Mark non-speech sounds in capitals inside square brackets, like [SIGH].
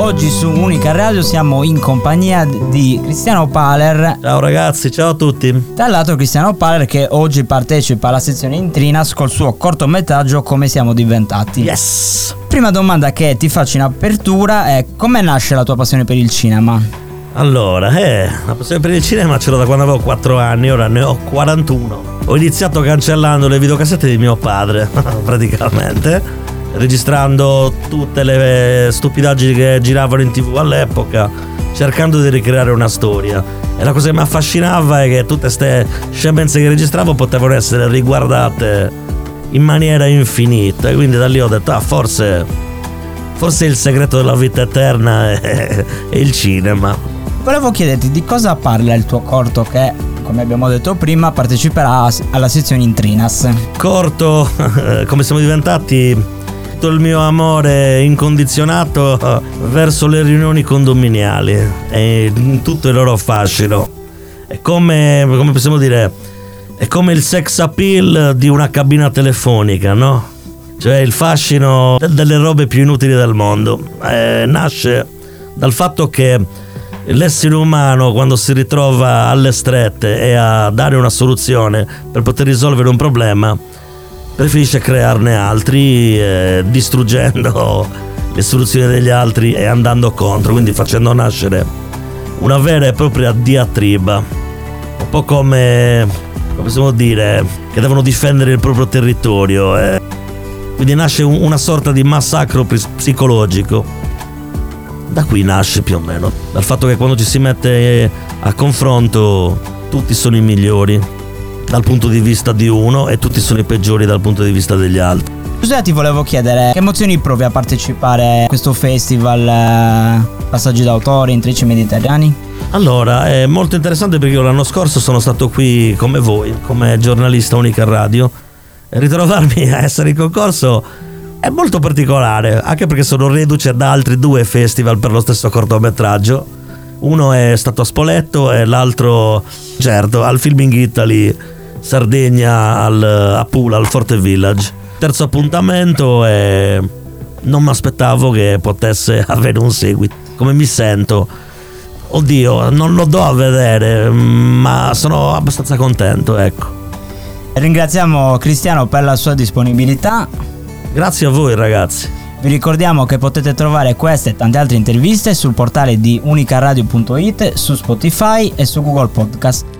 Oggi su Unica Radio siamo in compagnia di Cristiano Paler. Ciao ragazzi, ciao a tutti. Tra l'altro Cristiano Paler che oggi partecipa alla sezione Intrinas col suo cortometraggio Come siamo diventati. Yes! Prima domanda che ti faccio in apertura è come nasce la tua passione per il cinema? Allora, eh, la passione per il cinema ce l'ho da quando avevo 4 anni, ora ne ho 41. Ho iniziato cancellando le videocassette di mio padre, [LAUGHS] praticamente registrando tutte le stupidaggini che giravano in tv all'epoca, cercando di ricreare una storia. E la cosa che mi affascinava è che tutte queste scemenze che registravo potevano essere riguardate in maniera infinita. E quindi da lì ho detto, ah, forse, forse il segreto della vita eterna [LAUGHS] è, è il cinema. Volevo chiederti di cosa parla il tuo corto che come abbiamo detto prima, parteciperà alla sezione in Trinas. Corto, [LAUGHS] come siamo diventati tutto il mio amore incondizionato verso le riunioni condominiali e tutto il loro fascino. È come, come possiamo dire, è come il sex appeal di una cabina telefonica, no? Cioè il fascino delle robe più inutili del mondo. Eh, nasce dal fatto che l'essere umano quando si ritrova alle strette e a dare una soluzione per poter risolvere un problema preferisce crearne altri eh, distruggendo [LAUGHS] le soluzioni degli altri e andando contro, quindi facendo nascere una vera e propria diatriba, un po' come, come possiamo dire, che devono difendere il proprio territorio. Eh. Quindi nasce un, una sorta di massacro psicologico. Da qui nasce più o meno, dal fatto che quando ci si mette a confronto tutti sono i migliori dal punto di vista di uno e tutti sono i peggiori dal punto di vista degli altri. Giuseppe ti volevo chiedere che emozioni provi a partecipare a questo festival eh, Passaggi d'autore in Trici Mediterranei? Allora, è molto interessante perché io l'anno scorso sono stato qui come voi, come giornalista unica radio ritrovarmi a essere in concorso è molto particolare, anche perché sono reduce da altri due festival per lo stesso cortometraggio. Uno è stato a Spoletto e l'altro, certo, al Filming Italy Sardegna al, a Pula, al Forte Village. Terzo appuntamento e non mi aspettavo che potesse [LAUGHS] avere un seguito. Come mi sento? Oddio, non lo do a vedere, ma sono abbastanza contento, ecco. Ringraziamo Cristiano per la sua disponibilità. Grazie a voi ragazzi. Vi ricordiamo che potete trovare queste e tante altre interviste sul portale di unicaradio.it, su Spotify e su Google Podcast.